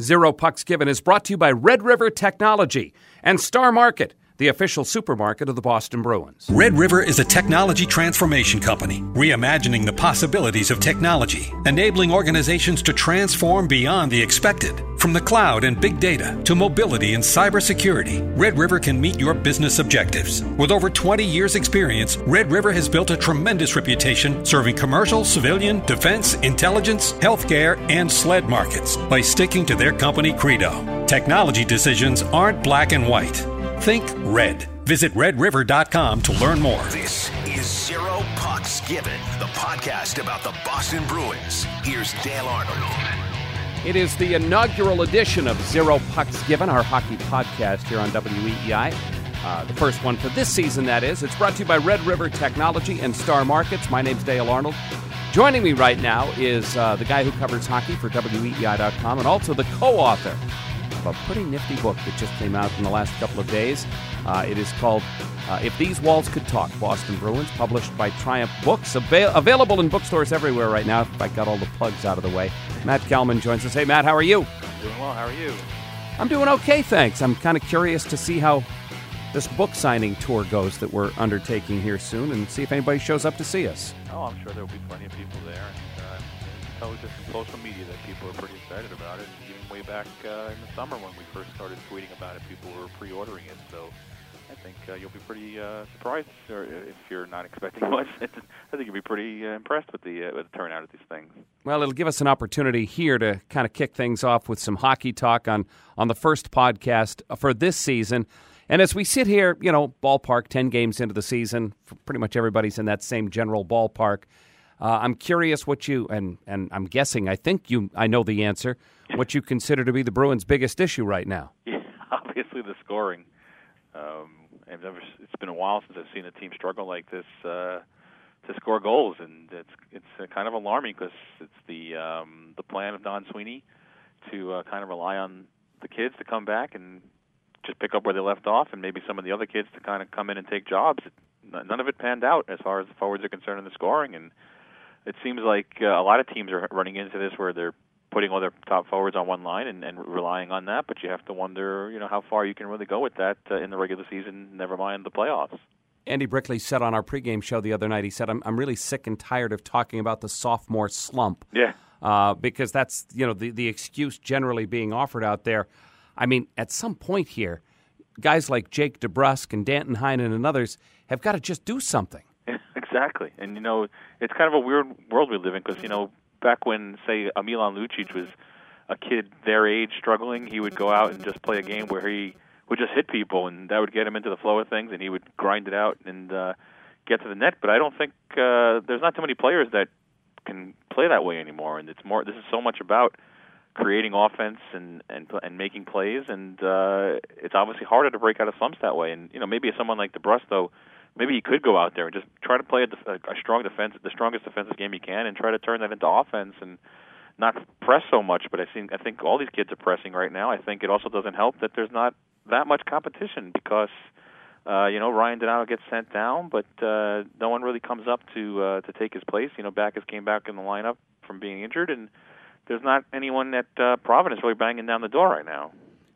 Zero Pucks Given is brought to you by Red River Technology and Star Market, the official supermarket of the Boston Bruins. Red River is a technology transformation company, reimagining the possibilities of technology, enabling organizations to transform beyond the expected. From the cloud and big data to mobility and cybersecurity, Red River can meet your business objectives. With over 20 years' experience, Red River has built a tremendous reputation serving commercial, civilian, defense, intelligence, healthcare, and SLED markets by sticking to their company credo. Technology decisions aren't black and white. Think red. Visit redriver.com to learn more. This is Zero Pucks Given, the podcast about the Boston Bruins. Here's Dale Arnold. It is the inaugural edition of Zero Pucks Given, our hockey podcast here on WEEI. Uh, the first one for this season, that is. It's brought to you by Red River Technology and Star Markets. My name's Dale Arnold. Joining me right now is uh, the guy who covers hockey for WEEI.com and also the co author of a pretty nifty book that just came out in the last couple of days. Uh, it is called uh, If These Walls Could Talk Boston Bruins, published by Triumph Books. Avail- available in bookstores everywhere right now, if I got all the plugs out of the way. Matt Kalman joins us. Hey, Matt, how are you? Doing well. How are you? I'm doing okay, thanks. I'm kind of curious to see how this book signing tour goes that we're undertaking here soon and see if anybody shows up to see us. Oh, I'm sure there'll be plenty of people there. And, uh, tell just from social media that people are pretty excited about it. Way back uh, in the summer when we first started tweeting about it, people were pre-ordering it. So I think uh, you'll be pretty uh, surprised, or if you're not expecting much. I think you'll be pretty uh, impressed with the uh, with the turnout of these things. Well, it'll give us an opportunity here to kind of kick things off with some hockey talk on on the first podcast for this season. And as we sit here, you know, ballpark, 10 games into the season, pretty much everybody's in that same general ballpark. Uh, I'm curious what you, and, and I'm guessing, I think you, I know the answer, what you consider to be the Bruins' biggest issue right now. Yeah, obviously the scoring. Um, I've never, it's been a while since I've seen a team struggle like this uh, to score goals, and it's it's uh, kind of alarming because it's the um, the plan of Don Sweeney to uh, kind of rely on the kids to come back and just pick up where they left off, and maybe some of the other kids to kind of come in and take jobs. None of it panned out as far as the forwards are concerned in the scoring, and it seems like uh, a lot of teams are running into this where they're putting all their top forwards on one line and, and relying on that. But you have to wonder, you know, how far you can really go with that uh, in the regular season. Never mind the playoffs. Andy Brickley said on our pregame show the other night, he said, "I'm I'm really sick and tired of talking about the sophomore slump." Yeah. Uh, because that's you know the the excuse generally being offered out there. I mean, at some point here, guys like Jake DeBrusk and Danton Heinen and others have got to just do something. exactly, and you know, it's kind of a weird world we live in because you know, back when say a Milan Lucic was a kid their age struggling, he would go out and just play a game where he would just hit people, and that would get him into the flow of things, and he would grind it out and uh, get to the net. But I don't think uh, there's not too many players that can play that way anymore, and it's more. This is so much about creating offense and and and making plays, and uh, it's obviously harder to break out of slumps that way. And you know, maybe someone like DeBrusk, though, maybe he could go out there and just try to play a, a strong defense, the strongest defensive game he can, and try to turn that into offense and not press so much. But I think I think all these kids are pressing right now. I think it also doesn't help that there's not that much competition because. Uh, you know, Ryan Donato gets sent down, but uh, no one really comes up to uh, to take his place. You know, Backes came back in the lineup from being injured, and there's not anyone at uh, Providence really banging down the door right now.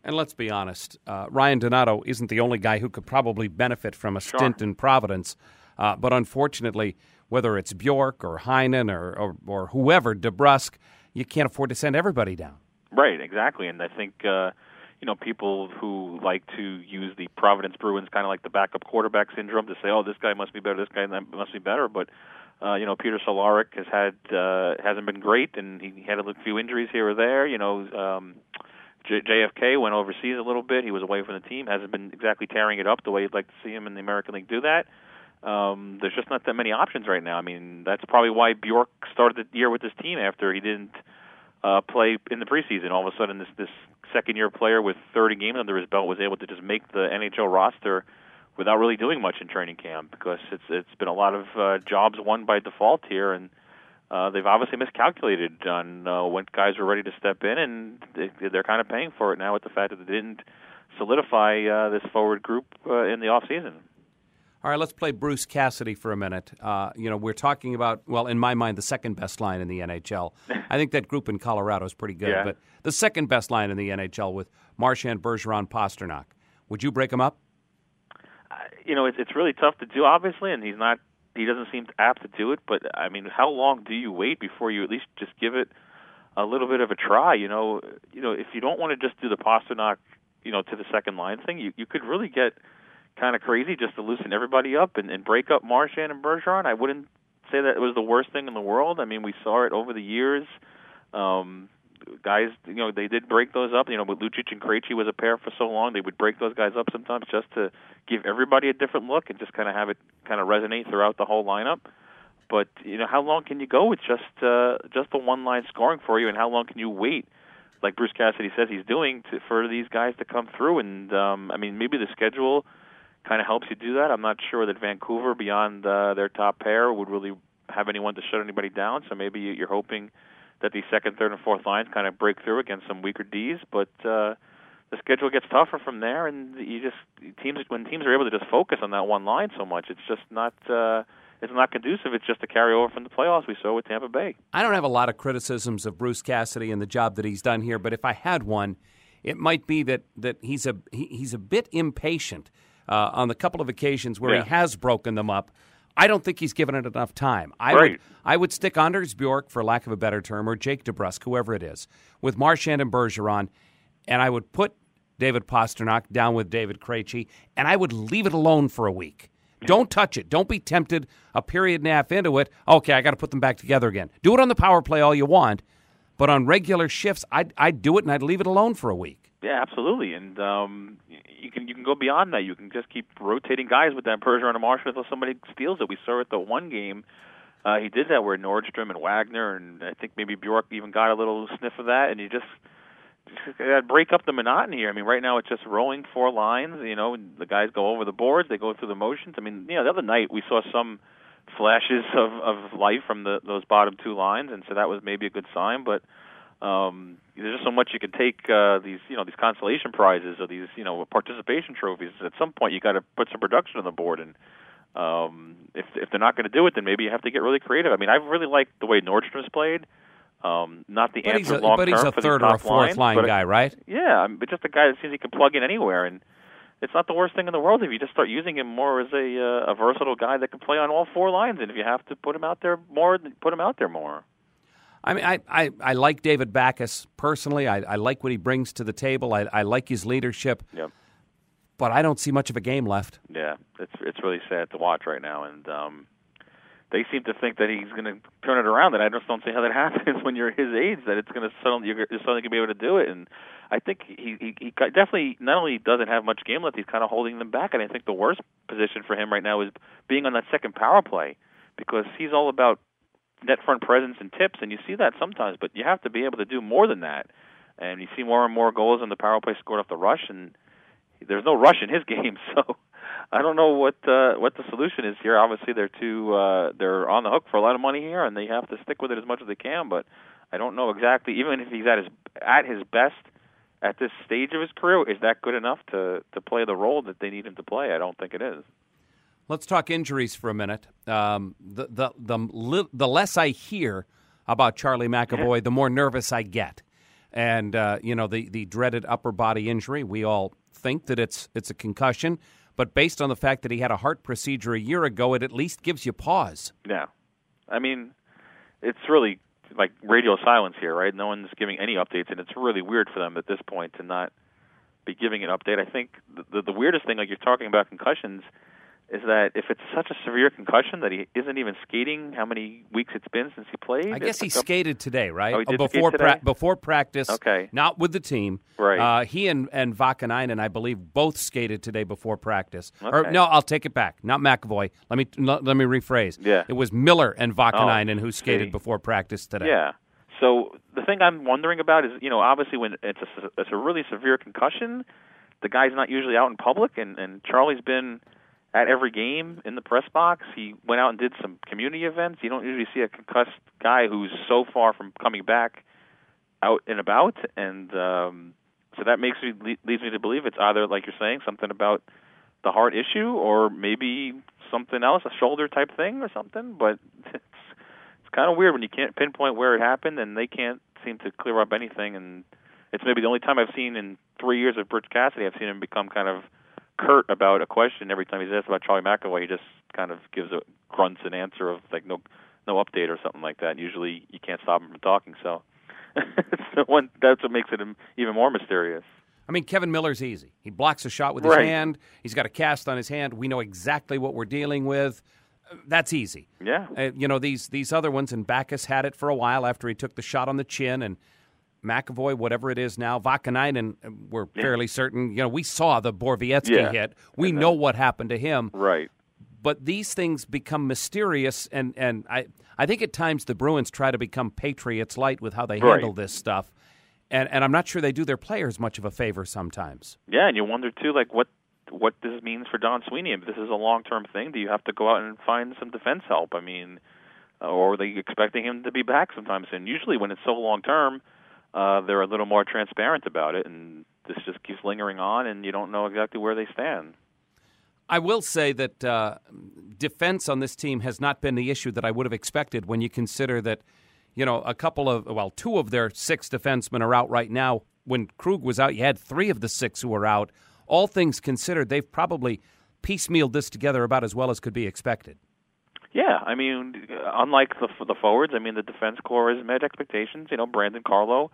And let's be honest, uh, Ryan Donato isn't the only guy who could probably benefit from a Sure. stint in Providence. Uh, but unfortunately, whether it's Bjork or Heinen or, or, or whoever, DeBrusk, you can't afford to send everybody down. Right, exactly. And I think uh, you know people who like to use the Providence Bruins kind of like the backup quarterback syndrome to say, oh, this guy must be better, this guy must be better, but. Uh, you know, Peter Cehlarik has had uh, hasn't been great, and he had a few injuries here or there. You know, um, J- JFK went overseas a little bit. He was away from the team. Hasn't been exactly tearing it up the way you'd like to see him in the American League do that. Um, there's just not that many options right now. I mean, that's probably why Bjork started the year with this team after he didn't uh, play in the preseason. All of a sudden, this this second year player with 30 games under his belt was able to just make the NHL roster without really doing much in training camp because it's it's been a lot of uh, jobs won by default here and. Uh, they've obviously miscalculated on uh, when guys were ready to step in, and they, they're kind of paying for it now with the fact that they didn't solidify uh, this forward group uh, in the off season. All right, let's play Bruce Cassidy for a minute. Uh, you know, we're talking about, well, in my mind, the second best line in the NHL. I think that group in Colorado is pretty good, Yeah. but the second best line in the NHL with Marchand, Bergeron, Pastrnak. Would you break them up? you know, it's it's really tough to do, obviously, and he's not. He doesn't seem apt to do it. But I mean, how long do you wait before you at least just give it a little bit of a try? You know, you know, if you don't want to just do the Pastrnak, you know, to the second line thing, you you could really get kind of crazy just to loosen everybody up and, and break up Marchand and Bergeron. I wouldn't say that it was the worst thing in the world. I mean, we saw it over the years. Um, guys, you know, they did break those up. You know, with Lucic and Krejci was a pair for so long, they would break those guys up sometimes just to give everybody a different look and just kind of have it kind of resonate throughout the whole lineup. But you know, how long can you go with just uh, just the one line scoring for you, and how long can you wait? Like Bruce Cassidy says he's doing to, for these guys to come through, and um, I mean, maybe the schedule kind of helps you do that. I'm not sure that Vancouver, beyond uh, their top pair, would really have anyone to shut anybody down. So maybe you- you're hoping that the second, third, and fourth lines kind of break through against some weaker D's. But uh, the schedule gets tougher from there, and you just teams when teams are able to just focus on that one line so much, it's just not uh, it's not conducive. It's just a carryover from the playoffs we saw with Tampa Bay. I don't have a lot of criticisms of Bruce Cassidy and the job that he's done here, but if I had one, it might be that, that he's a he, he's a bit impatient uh, on the couple of occasions where Yeah. he has broken them up. I don't think he's given it enough time. I would Right. I would stick Anders Bjork, for lack of a better term, or Jake DeBrusk, whoever it is, with Marchand and Bergeron, and I would put David Pastrnak down with David Krejci, and I would leave it alone for a week. Don't touch it. Don't be tempted a period and a half into it. Okay, I got to put them back together again. Do it on the power play all you want, but on regular shifts, I'd, I'd do it and I'd leave it alone for a week. Yeah, absolutely, and um, you can you can go beyond that. You can just keep rotating guys with that Bergeron and Marshall until somebody steals it. We saw it the one game. Uh, he did that where Nordstrom and Wagner and I think maybe Bjork even got a little sniff of that, and you just just break up the monotony here. I mean, right now it's just rolling four lines. You know, the guys go over the boards, they go through the motions. I mean, you know, the other night we saw some flashes of of life from the those bottom two lines, and so that was maybe a good sign. But um, there's just so much you can take uh, these you know these consolation prizes or these you know participation trophies. At some point, you got to put some production on the board, and um, if if they're not going to do it, then maybe you have to get really creative. I mean, I really like the way Nordstrom's played. Um, not the But answer long but he's term a third or a fourth line but guy, right? yeah, but just a guy that seems he can plug in anywhere, and it's not the worst thing in the world if you just start using him more as a uh, a versatile guy that can play on all four lines. And if you have to put him out there more, put him out there more. I mean, I, I, I like David Backes personally. I, I like what he brings to the table. I, I like his leadership, Yep. but I don't see much of a game left. Yeah, it's it's really sad to watch right now, and um, they seem to think that he's going to turn it around. And I just don't see how that happens when you're his age. That it's going to suddenly you're suddenly going to be able to do it. And I think he, he he definitely not only doesn't have much game left, he's kind of holding them back. And I think the worst position for him right now is being on that second power play because he's all about net front presence and tips, and you see that sometimes. But you have to be able to do more than that. And you see more and more goals on the power play scored off the rush, and there's no rush in his game. So I don't know what uh, what the solution is here. Obviously, they're too uh, they're on the hook for a lot of money here, and they have to stick with it as much as they can. But I don't know exactly. Even if he's at his at his best at this stage of his career, is that good enough to to play the role that they need him to play? I don't think it is. Let's talk injuries for a minute. Um, the the the, li- the less I hear about Charlie McAvoy, the more nervous I get. And uh, you know the the dreaded upper body injury. We all think that it's it's a concussion, but based on the fact that he had a heart procedure a year ago, it at least gives you pause. Yeah, I mean, it's really like radio silence here, right? No one's giving any updates, and it's really weird for them at this point to not be giving an update. I think the the, the weirdest thing, like you're talking about concussions, is that if it's such a severe concussion that he isn't even skating, how many weeks it's been since he played? I guess he a- skated today, right? Oh, he did before skate today? before practice. Okay. Not with the team. Right. Uh, he and and Vaakanainen, I believe, both skated today before practice. Or Okay. no, I'll take it back. Not McAvoy. Let me let, let me rephrase. Yeah. It was Miller and Vaakanainen Oh, who skated see. before practice today. Yeah. So the thing I'm wondering about is, you know, obviously when it's a it's a really severe concussion, the guy's not usually out in public, and and Charlie's been at every game in the press box. He went out and did some community events. You don't usually see a concussed guy who's so far from coming back out and about, and um, so that makes me leads me to believe it's either like you're saying something about the heart issue or maybe something else, a shoulder type thing or something. But it's it's kind of weird when you can't pinpoint where it happened and they can't seem to clear up anything. And it's maybe the only time I've seen in three years of Butch Cassidy, I've seen him become kind of curt about a question every time he's asked about Charlie McAvoy. He just kind of gives a grunts an answer of like no no update or something like that. And usually you can't stop him from talking. So. so one, that's what makes it even more mysterious. I mean, Kevan Miller's easy. He blocks a shot with his Right. hand. He's got a cast on his hand. We know exactly what we're dealing with. That's easy. Yeah. Uh, you know these these other ones, and Backes had it for a while after he took the shot on the chin, and McAvoy, whatever it is now, Vaakanainen, uh, we're fairly certain. You know, we saw the Borowiecki Yeah. hit. We know what happened to him Right. but these things become mysterious and, and I, I think at times the Bruins try to become patriots light with how they Right. handle this stuff. And and I'm not sure they do their players much of a favor sometimes. Yeah, and you wonder too, like what what this means for Don Sweeney. If this is a long term thing, do you have to go out and find some defense help? I mean, or are they expecting him to be back sometime soon? Usually, when it's so long term, uh, they're a little more transparent about it, and this just keeps lingering on, and you don't know exactly where they stand. I will say that uh, defense on this team has not been the issue that I would have expected when you consider that, you know, a couple of, well, two of their six defensemen are out right now. When Krug was out, you had three of the six who were out. All things considered, they've probably piecemealed this together about as well as could be expected. Yeah, I mean, unlike the the forwards, I mean, the defense corps has met expectations. You know, Brandon Carlo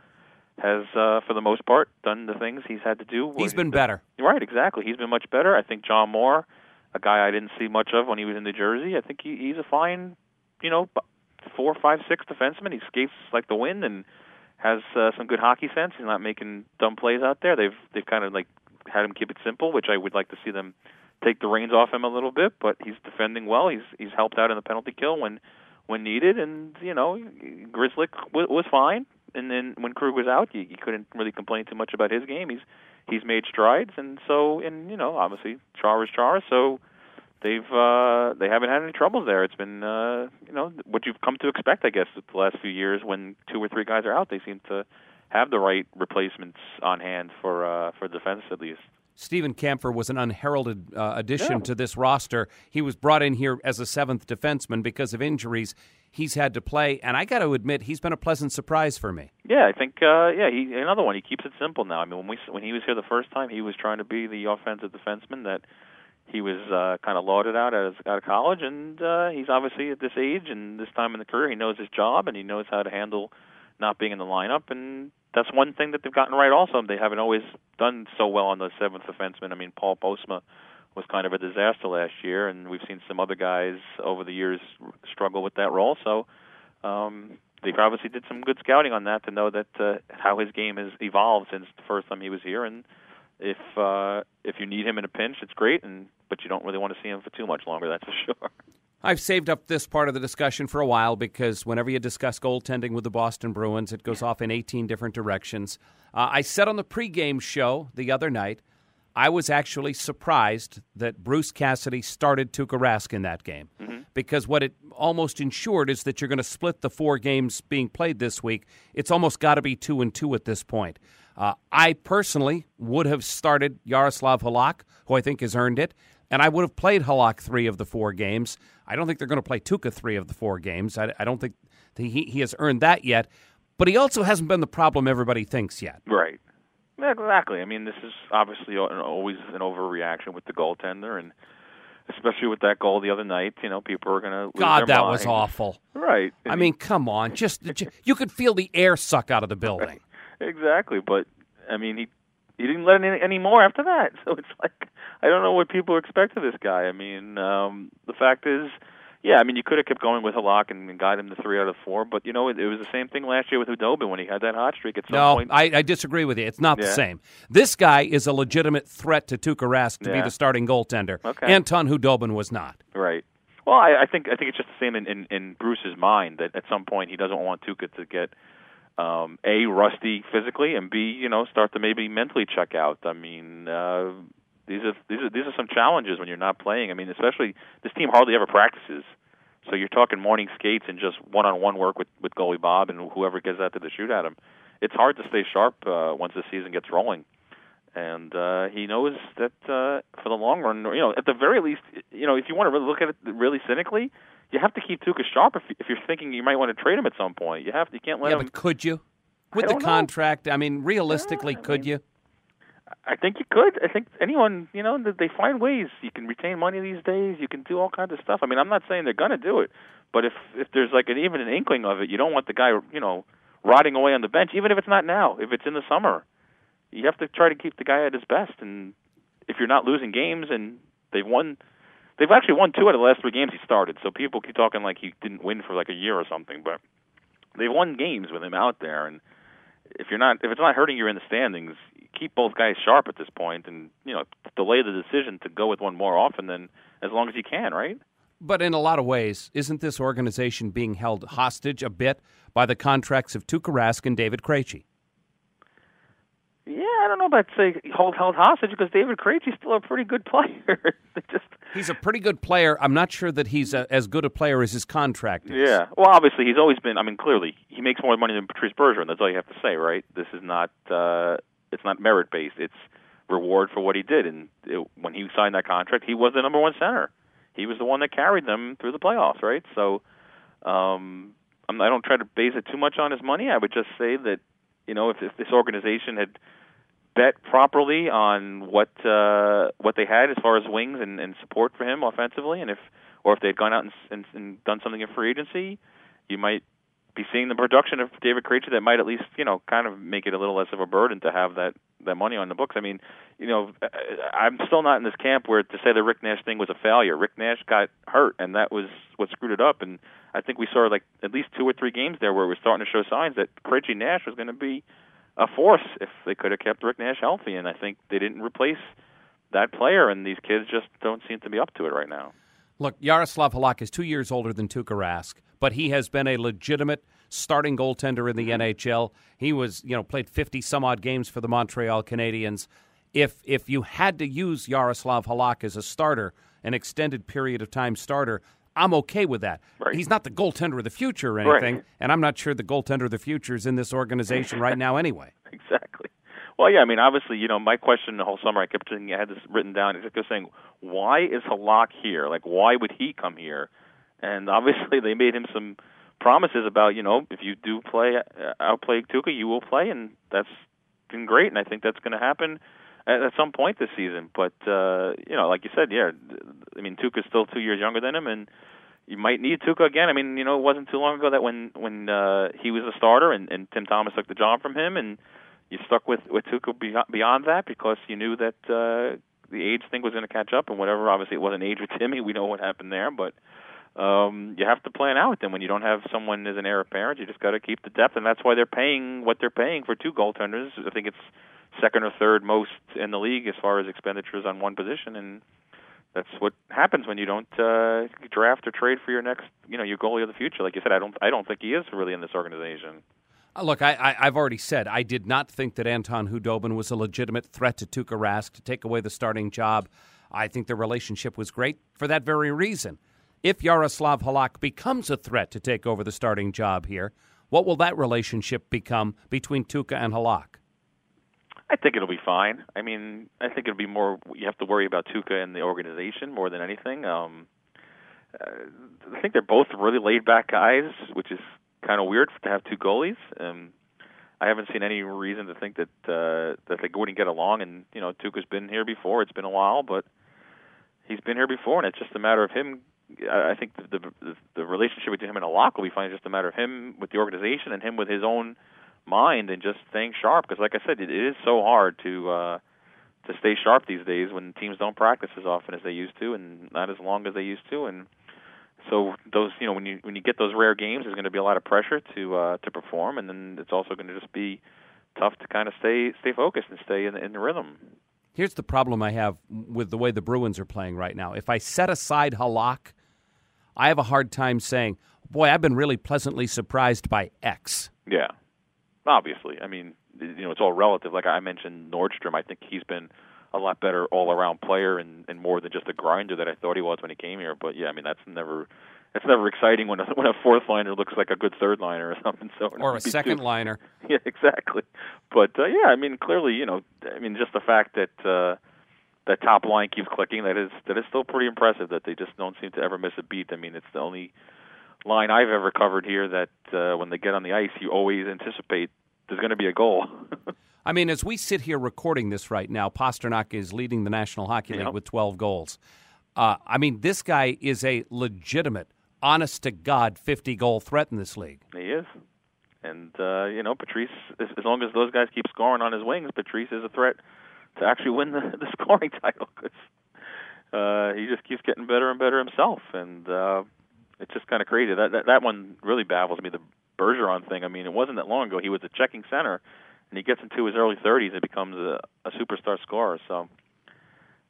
has, uh, for the most part, done the things he's had to do. He's been better. Right, exactly. He's been much better. I think John Moore, a guy I didn't see much of when he was in New Jersey, I think he, he's a fine, you know, b- four, five, six defenseman. He skates like the wind and has uh, some good hockey sense. He's not making dumb plays out there. They've they've kind of like had him keep it simple, which I would like to see them take the reins off him a little bit. But he's defending well. He's he's helped out in the penalty kill when when needed, and you know, Grzelcyk w- was fine. And then when Krug was out, you, you couldn't really complain too much about his game. He's he's made strides, and so and you know, obviously Char is Char, so they've uh, they haven't had any troubles there. It's been uh, you know what you've come to expect, I guess, the last few years. When two or three guys are out, they seem to have the right replacements on hand for uh, for defense at least. Steven Kampfer was an unheralded uh, addition Yeah. to this roster. He was brought in here as a seventh defenseman because of injuries. He's had to play, and I got to admit, he's been a pleasant surprise for me. Yeah, I think uh, yeah, he another one. He keeps it simple now. I mean, when we when he was here the first time, he was trying to be the offensive defenseman that he was uh, kind of lauded out as out of college, and uh, he's obviously at this age and this time in the career, he knows his job and he knows how to handle not being in the lineup, and that's one thing that they've gotten right. Also, they haven't always done so well on the seventh defenseman. I mean, Paul Postma was kind of a disaster last year, and we've seen some other guys over the years struggle with that role. So um, they obviously did some good scouting on that to know that uh, how his game has evolved since the first time he was here. And if uh, if you need him in a pinch, it's great, and but you don't really want to see him for too much longer. That's for sure. I've saved up this part of the discussion for a while because whenever you discuss goaltending with the Boston Bruins, it goes off in 18 different directions. Uh, I said on the pregame show the other night, I was actually surprised that Bruce Cassidy started Tuukka Rask in that game because what it almost ensured is that you're going to split the four games being played this week. It's almost got to be two and two at this point. Uh, I personally would have started Yaroslav Halak, who I think has earned it, and I would have played Halak three of the four games. I don't think they're going to play Tuukka three of the four games. I, I don't think he, he has earned that yet. But he also hasn't been the problem everybody thinks yet. Right. Exactly. I mean, this is obviously al- always an overreaction with the goaltender, and especially with that goal the other night. You know, people are going to God, that was awful. Right. I mean, come on. Just you could feel the air suck out of the building. exactly. But I mean, he he didn't let any, any more after that. So it's like I don't know what people expect of this guy. I mean, um, the fact is, yeah, I mean, you could have kept going with Halak and, and got him to three out of four, but you know, it, it was the same thing last year with Khudobin when he had that hot streak at some No, point. I, I disagree with you. It's not the same. This guy is a legitimate threat to Tuukka Rask to be the starting goaltender. Okay. Anton Khudobin was not. Right. Well, I, I think I think it's just the same in, in, in Bruce's mind that at some point he doesn't want Tuukka to get um, a rusty physically and b you know start to maybe mentally check out. I mean, uh, these are these are these are some challenges when you're not playing. I mean, especially this team hardly ever practices. So you're talking morning skates and just one-on-one work with with goalie Bob and whoever gets out to the shoot at him. It's hard to stay sharp uh, once the season gets rolling. and uh, he knows that uh, for the long run, you know, at the very least, you know, if you want to really look at it really cynically, you have to keep Tuukka sharp if, if you're thinking you might want to trade him at some point. You have to, you can't let him. yeah, him. but could you? With the don't know. contract, I mean, realistically, Yeah, I could mean- you? I think you could. I think anyone, you know, they find ways. You can retain money these days. You can do all kinds of stuff. I mean, I'm not saying they're going to do it, but if if there's like an even an inkling of it, you don't want the guy, you know, rotting away on the bench, even if it's not now. If it's in the summer, you have to try to keep the guy at his best. And if you're not losing games, and they've won, they've actually won two out of the last three games he started. So people keep talking like he didn't win for like a year or something, but they've won games with him out there. And if you're not, if it's not hurting you in the standings, keep both guys sharp at this point, and you know, delay the decision to go with one more often than as long as you can, right? But in a lot of ways, isn't this organization being held hostage a bit by the contracts of Tuukka Rask and David Krejci? Yeah, I don't know about say hold held hostage because David Krejci's still a pretty good player. Just He's a pretty good player. I'm not sure that he's a, as good a player as his contract is. yeah. Well, obviously he's always been. I mean, clearly he makes more money than Patrice Bergeron. That's all you have to say, right? This is not. uh It's not merit based. It's reward for what he did. And it, when he signed that contract, he was the number one center. He was the one that carried them through the playoffs, right? So, um, I'm, I don't try to base it too much on his money. I would just say that you know if, if this organization had bet properly on what uh, what they had as far as wings and, and support for him offensively, and if or if they had gone out and, and, and done something in free agency, you might be seeing the production of David Krejci that might at least you know kind of make it a little less of a burden to have that that money on the books. I mean, you know, I'm still not in this camp where to say the Rick Nash thing was a failure. Rick Nash got hurt, and that was what screwed it up. And I think we saw like at least two or three games there where we're starting to show signs that Krejci Nash was going to be a force if they could have kept Rick Nash healthy. And I think they didn't replace that player, and these kids just don't seem to be up to it right now. Look, Yaroslav Halak is two years older than Tuukka Rask, but he has been a legitimate starting goaltender in the mm-hmm. NHL. He was, you know, played 50 some odd games for the Montreal Canadiens. If if you had to use Yaroslav Halak as a starter, an extended period of time starter, I'm okay with that. Right. He's not the goaltender of the future or Right. anything, and I'm not sure the goaltender of the future is in this organization right now anyway. exactly. Well, yeah, I mean, obviously, you know, my question the whole summer, I kept thinking, I had this written down, is just saying, why is Halak here? Like, why would he come here? And obviously, they made him some promises about, you know, if you do play, uh, outplay Tuukka, you will play, and that's been great, and I think that's going to happen at, some point this season. But, uh, you know, like you said, yeah, I mean, Tuukka's still two years younger than him, and you might need Tuukka again. I mean, you know, it wasn't too long ago that when when uh, he was a starter and, and Tim Thomas took the job from him, and you stuck with with Tuukka beyond, beyond that because you knew that uh, the age thing was going to catch up and whatever. Obviously, it wasn't age with Timmy. We know what happened there, but um, you have to plan out with them when you don't have someone as an heir apparent. You just got to keep the depth, and that's why they're paying what they're paying for two goaltenders. I think it's second or third most in the league as far as expenditures on one position, and that's what happens when you don't uh, draft or trade for your next, you know, your goalie of the future. Like you said, I don't, I don't think he is really in this organization. Uh, Look, I, I've already said I did not think that Anton Khudobin was a legitimate threat to Tuukka Rask to take away the starting job. I think the relationship was great for that very reason. If Yaroslav Halak becomes a threat to take over the starting job here, what will that relationship become between Tuukka and Halak? I think it'll be fine. I mean, I think it'll be more. You have to worry about Tuukka and the organization more than anything. Um, uh, I think they're both really laid back guys, which is kind of weird to have two goalies. Um, I haven't seen any reason to think that uh, that they wouldn't get along. And you know, Tuukka's been here before. It's been a while, but he's been here before, and it's just a matter of him. I think the the, the relationship between him and Halak will be fine. It's just a matter of him with the organization and him with his own mind and just staying sharp. Because, like I said, it, it is so hard to uh, to stay sharp these days when teams don't practice as often as they used to, and not as long as they used to. And so those, you know, when you when you get those rare games, there's going to be a lot of pressure to uh, to perform, and then it's also going to just be tough to kind of stay stay focused and stay in, in the rhythm. Here's the problem I have with the way the Bruins are playing right now. If I set aside Halak, I have a hard time saying, boy, I've been really pleasantly surprised by X. Yeah, obviously. I mean, you know, it's all relative. Like I mentioned, Nordstrom. I think he's been a lot better all-around player and, and more than just a grinder that I thought he was when he came here. But yeah, I mean, that's never it's never exciting when a, when a fourth liner looks like a good third liner or something. So or a second too, liner. Yeah, exactly. But uh, yeah, I mean, clearly, you know, I mean, just the fact that uh, that top line keeps clicking, that is that is still pretty impressive. That they just don't seem to ever miss a beat. I mean, it's the only line I've ever covered here that uh, when they get on the ice, you always anticipate there's going to be a goal. I mean, as we sit here recording this right now, Pastrnak is leading the National Hockey League Yep. with 12 goals. Uh, I mean, this guy is a legitimate, honest to God, 50 goal threat in this league. He is. And uh, you know, Patrice as, as long as those guys keep scoring on his wings, Patrice is a threat to actually win the, the scoring title cuz uh he just keeps getting better and better himself and uh it's just kind of crazy. That, that that one really baffles me the Bergeron thing. I mean, it wasn't that long ago he was a checking center and he gets into his early 30s and becomes a, a superstar scorer. So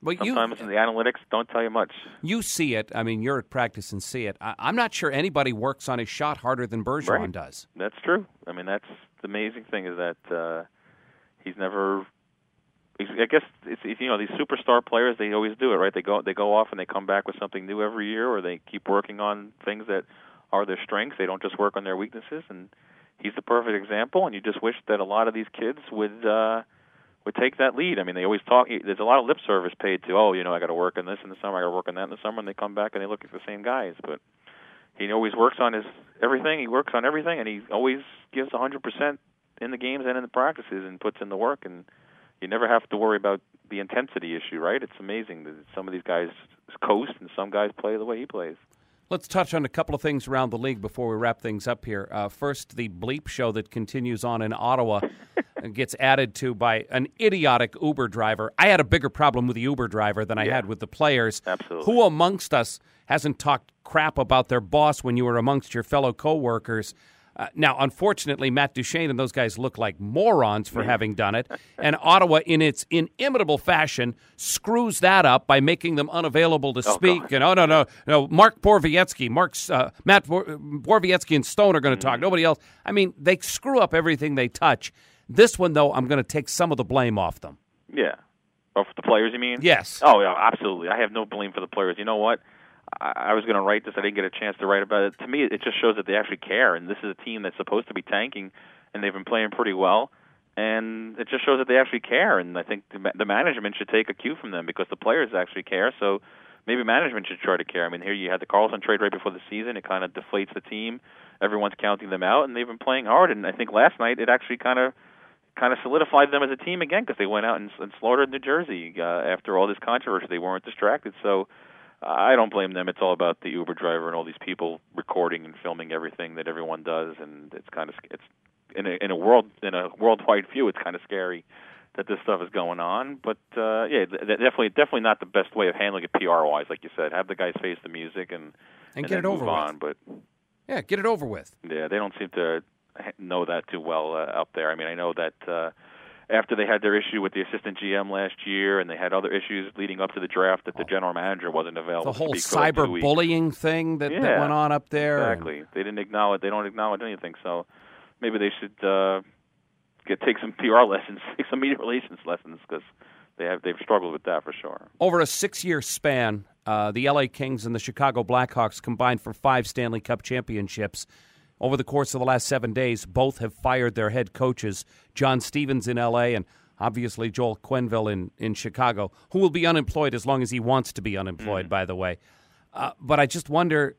But you, the analytics don't tell you much. you see it. I mean, you're at practice and see it. I, I'm not sure anybody works on his shot harder than Bergeron Right. does. That's true. I mean, that's the amazing thing is that uh, he's never. I guess it's, it's you know these superstar players they always do it right. They go they go off and they come back with something new every year, or they keep working on things that are their strengths. They don't just work on their weaknesses, and he's the perfect example. And you just wish that a lot of these kids would uh, would take that lead. I mean, they always talk. There's a lot of lip service paid to. Oh, you know, I got to work on this in the summer. I got to work on that in the summer, and they come back and they look at the same guys, but he always works on his everything. He works on everything, and he always gives 100% in the games and in the practices, and puts in the work. And you never have to worry about the intensity issue, right? It's amazing that some of these guys coast, and some guys play the way he plays. Let's touch on a couple of things around the league before we wrap things up here. Uh, first, the bleep show that continues on in Ottawa gets added to by an idiotic Uber driver. I had a bigger problem with the Uber driver than I Yeah. had with the players. Absolutely. Who amongst us hasn't talked crap about their boss when you were amongst your fellow coworkers? Uh, now, unfortunately, Matt Duchene and those guys look like morons for having done it. And Ottawa, in its inimitable fashion, screws that up by making them unavailable to speak. God. And oh no, no, no, Mark Borowiecki, Mark's uh, Matt Borowiecki and Stone are going to talk. Nobody else. I mean, they screw up everything they touch. This one, though, I'm going to take some of the blame off them. Yeah. Oh, for the players, you mean? Yes. Oh, yeah, absolutely. I have no blame for the players. You know what? I, was going to write this. I didn't get a chance to write about it. To me, it just shows that they actually care. And this is a team that's supposed to be tanking, and they've been playing pretty well. And it just shows that they actually care. And I think the, the management should take a cue from them because the players actually care. So maybe management should try to care. I mean, here you had the Karlsson trade right before the season. It kind of deflates the team. Everyone's counting them out, and they've been playing hard. And I think last night it actually kind of kind of solidified them as a team again because they went out and, and slaughtered New Jersey uh, after all this controversy. They weren't distracted, so I don't blame them. It's all about the Uber driver and all these people recording and filming everything that everyone does, and it's kind of it's in a in a world in a worldwide view, it's kind of scary that this stuff is going on. But uh, yeah, definitely definitely not the best way of handling it PR wise, like you said. Have the guys face the music and And get it over move with. on. But Yeah, get it over with. yeah, they don't seem to know that too well uh, up there. I mean, I know that uh, after they had their issue with the assistant GM last year, and they had other issues leading up to the draft, that the general manager wasn't available. The whole speak for like two weeks. cyberbullying thing that, that went on up there. and- Exactly. They didn't acknowledge. They don't acknowledge anything. So maybe they should uh, get take some PR lessons, take some media relations lessons, because they have they've struggled with that for sure. Over a six year span, uh, the LA Kings and the Chicago Blackhawks combined for five Stanley Cup championships. Over the course of the last seven days, both have fired their head coaches, John Stevens in LA and obviously Joel Quenneville in, in Chicago, who will be unemployed as long as he wants to be unemployed, by the way. Uh, but I just wonder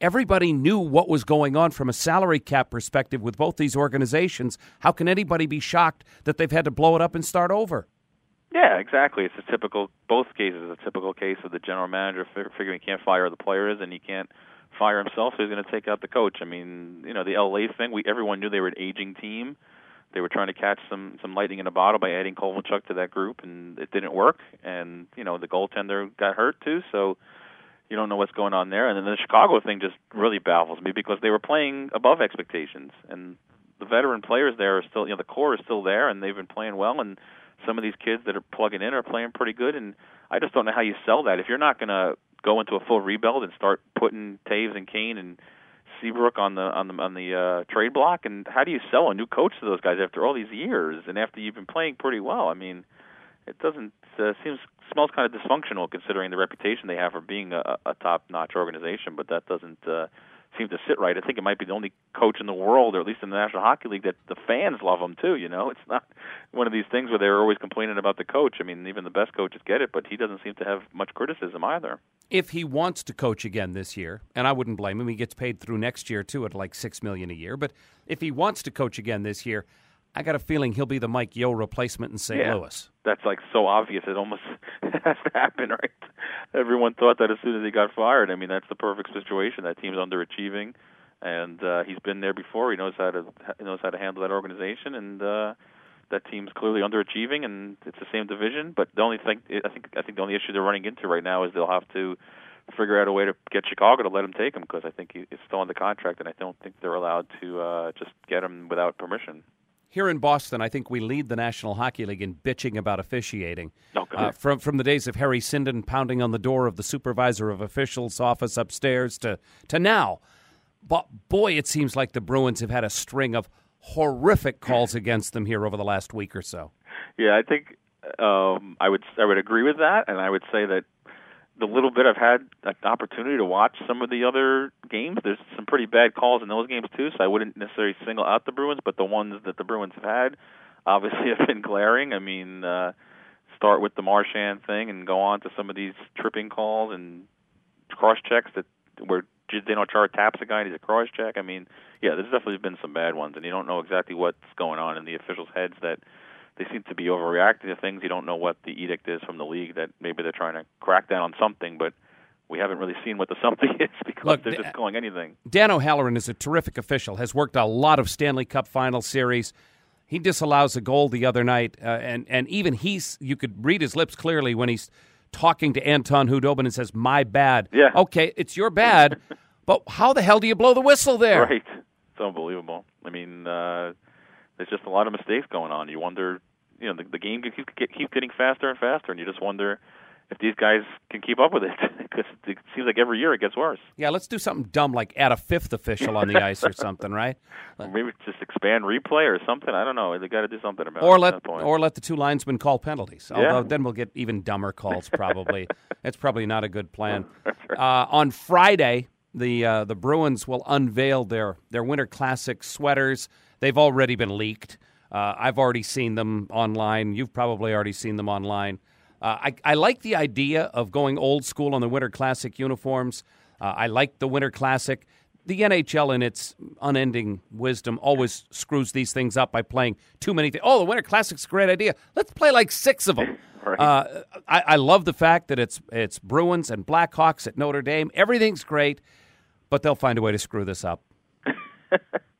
everybody knew what was going on from a salary cap perspective with both these organizations. How can anybody be shocked that they've had to blow it up and start over? Yeah, exactly. It's a typical. Both cases, a typical case of the general manager figuring he can't fire the players and he can't fire himself, so he's going to take out the coach. I mean, you know, the LA thing. We everyone knew they were an aging team. They were trying to catch some some lightning in a bottle by adding Kovalchuk to that group, and it didn't work. And you know, the goaltender got hurt too, so you don't know what's going on there. And then the Chicago thing just really baffles me because they were playing above expectations, and the veteran players there are still, you know, the core is still there, and they've been playing well. And some of these kids that are plugging in are playing pretty good. And I just don't know how you sell that if you're not going to go into a full rebuild and start putting Toews and Kane and Seabrook on the on the on the uh, trade block. And how do you sell a new coach to those guys after all these years and after you've been playing pretty well? I mean, it doesn't uh, seems smells kind of dysfunctional considering the reputation they have for being a, a top-notch organization. But that doesn't uh, seem to sit right. I think it might be the only coach in the world, or at least in the National Hockey League, that the fans love him too. You know, it's not one of these things where they're always complaining about the coach. I mean, even the best coaches get it, but he doesn't seem to have much criticism either. If he wants to coach again this year, and I wouldn't blame him, he gets paid through next year too at like six million a year. But if he wants to coach again this year, I got a feeling he'll be the Mike Yeo replacement in St. Yeah. Louis. That's like so obvious. It almost has to happen, right? Everyone thought that as soon as he got fired. I mean, that's the perfect situation. That team's underachieving, and uh, he's been there before. He knows how to he knows how to handle that organization, and uh, that team's clearly underachieving. And it's the same division. But the only thing I think I think the only issue they're running into right now is they'll have to figure out a way to get Chicago to let him take him because I think he, he's still under contract, and I don't think they're allowed to uh, just get him without permission. Here in Boston, I think we lead the National Hockey League in bitching about officiating. Good. Uh, from from the days of Harry Sinden pounding on the door of the supervisor of officials' office upstairs to to now. But boy, it seems like the Bruins have had a string of horrific calls against them here over the last week or so. Yeah, I think um, I would I would agree with that, and I would say that the little bit I've had an opportunity to watch some of the other games, there's some pretty bad calls in those games too. So I wouldn't necessarily single out the Bruins, but the ones that the Bruins have had obviously have been glaring. I mean, uh, start with the Marchand thing and go on to some of these tripping calls and cross checks that where Zdeno Chara taps a guy and he's a cross check. I mean, yeah, there's definitely been some bad ones, and you don't know exactly what's going on in the officials' heads that they seem to be overreacting to things. You don't know what the edict is from the league that maybe they're trying to crack down on something, but we haven't really seen what the something is because Look, they're the- just calling anything. Dan O'Halloran is a terrific official, has worked a lot of Stanley Cup final series. He disallows a goal the other night, uh, and, and even he's, you could read his lips clearly when he's talking to Anton Khudobin and says, My bad. Yeah. Okay, it's your bad, but how the hell do you blow the whistle there? Right. It's unbelievable. I mean, uh, there's just a lot of mistakes going on. You wonder, you know, the, the game keeps keep getting faster and faster, and you just wonder if these guys can keep up with it because it seems like every year it gets worse. Yeah, let's do something dumb like add a fifth official on the ice or something, right? Or maybe just expand replay or something. I don't know. They got to do something about Or it at let or let the two linesmen call penalties. Yeah. Although then we'll get even dumber calls. Probably it's probably not a good plan. Uh, on Friday, the uh, the Bruins will unveil their their Winter Classic sweaters. They've already been leaked. Uh, I've already seen them online. You've probably already seen them online. Uh, I, I like the idea of going old school on the Winter Classic uniforms. Uh, I like the Winter Classic. The NHL, in its unending wisdom, always screws these things up by playing too many things. Oh, the Winter Classic's a great idea. Let's play like six of them. Right. uh, I, I love the fact that it's it's Bruins and Blackhawks at Notre Dame. Everything's great, but they'll find a way to screw this up.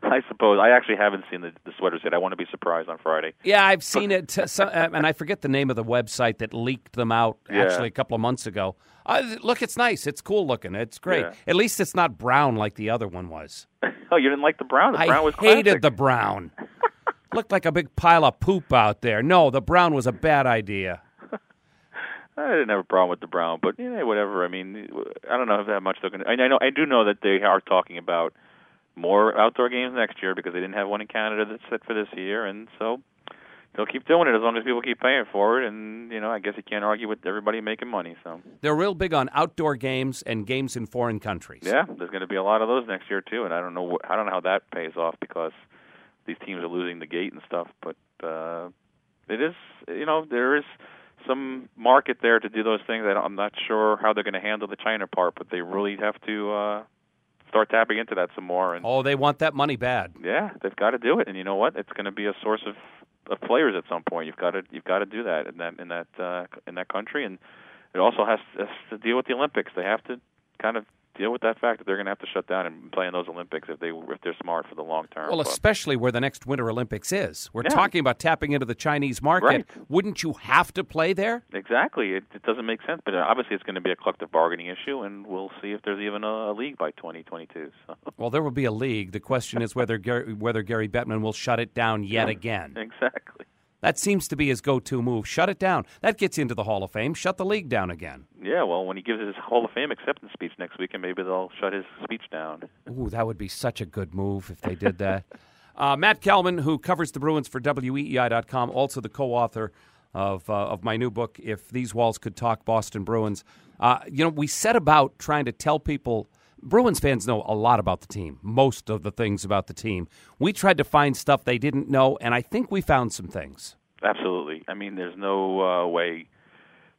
I suppose I actually haven't seen the, the sweaters yet. I want to be surprised on Friday. Yeah, I've seen it, uh, uh, and I forget the name of the website that leaked them out Yeah. actually a couple of months ago. Uh, look, it's nice. It's cool looking. It's great. Yeah. At least it's not brown like the other one was. Oh, you didn't like the brown? The I brown was cool. I hated classic. the brown. Looked like a big pile of poop out there. No, the brown was a bad idea. I didn't have a problem with the brown, but yeah, whatever. I mean, I don't know if that much they're going to. I know I do know that they are talking about more outdoor games next year because they didn't have one in Canada that's set for this year, and so they'll keep doing it as long as people keep paying for it. And you know, I guess you can't argue with everybody making money. So They're real big on outdoor games and games in foreign countries. yeah, there's going to be a lot of those next year too, and I don't know. I don't know how that pays off because these teams are losing the gate and stuff. But uh, it is, you know, there is some market there to do those things. I don't, I'm not sure how they're going to handle the China part, but they really have to uh, start tapping into that some more. And Oh, they want that money bad. yeah, they've got to do it. And you know what? It's going to be a source of of players at some point. You've got to you've got to do that in that in that uh, in that country, and it also has, has to deal with the Olympics. They have to kind of deal with that fact that they're going to have to shut down and play in those Olympics if they if they're smart for the long term. Well, But- especially where the next Winter Olympics is. We're Yeah. talking about tapping into the Chinese market. Right. Wouldn't you have to play there? Exactly. It, it doesn't make sense, but uh, obviously it's going to be a collective bargaining issue, and we'll see if there's even a, a league by 2022. So. Well, there will be a league. The question is whether Gary, whether Gary Bettman will shut it down yet again. exactly. That seems to be his go-to move. Shut it down. That gets into the Hall of Fame. Shut the league down again. Yeah. Well, when he gives his Hall of Fame acceptance speech next week, and maybe they'll shut his speech down. Ooh, that would be such a good move if they did that. uh, Matt Kalman, who covers the Bruins for WEEI.com, also the co-author of uh, of my new book, "If These Walls Could Talk." Boston Bruins. Uh, you know, we set about trying to tell people. Bruins fans know a lot about the team, most of the things about the team. We tried to find stuff they didn't know, and I think we found some things. Absolutely. I mean, there's no uh, way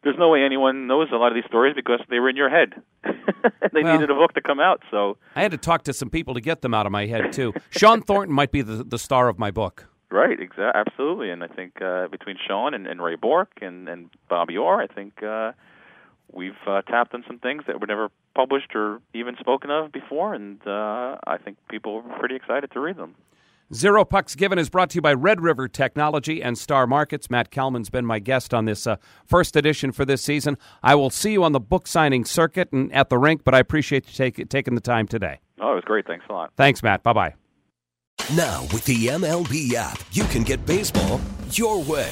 there's no way anyone knows a lot of these stories because they were in your head. they Well- needed a book to come out, so I had to talk to some people to get them out of my head too. Shawn Thornton might be the, the star of my book. right, exactly, absolutely. And I think uh, between Shawn and, and Ray Bourque and, and Bobby Orr, I think uh, we've uh, tapped on some things that were never published or even spoken of before, and uh, I think people are pretty excited to read them. Zero Pucks Given is brought to you by Red River Technology and Star Markets. Matt Kalman's been my guest on this uh, first edition for this season. I will see you on the book signing circuit and at the rink, but I appreciate you take, taking the time today. Oh, it was great. Thanks a lot. Thanks, Matt. Bye bye. Now, with the MLB app, you can get baseball your way.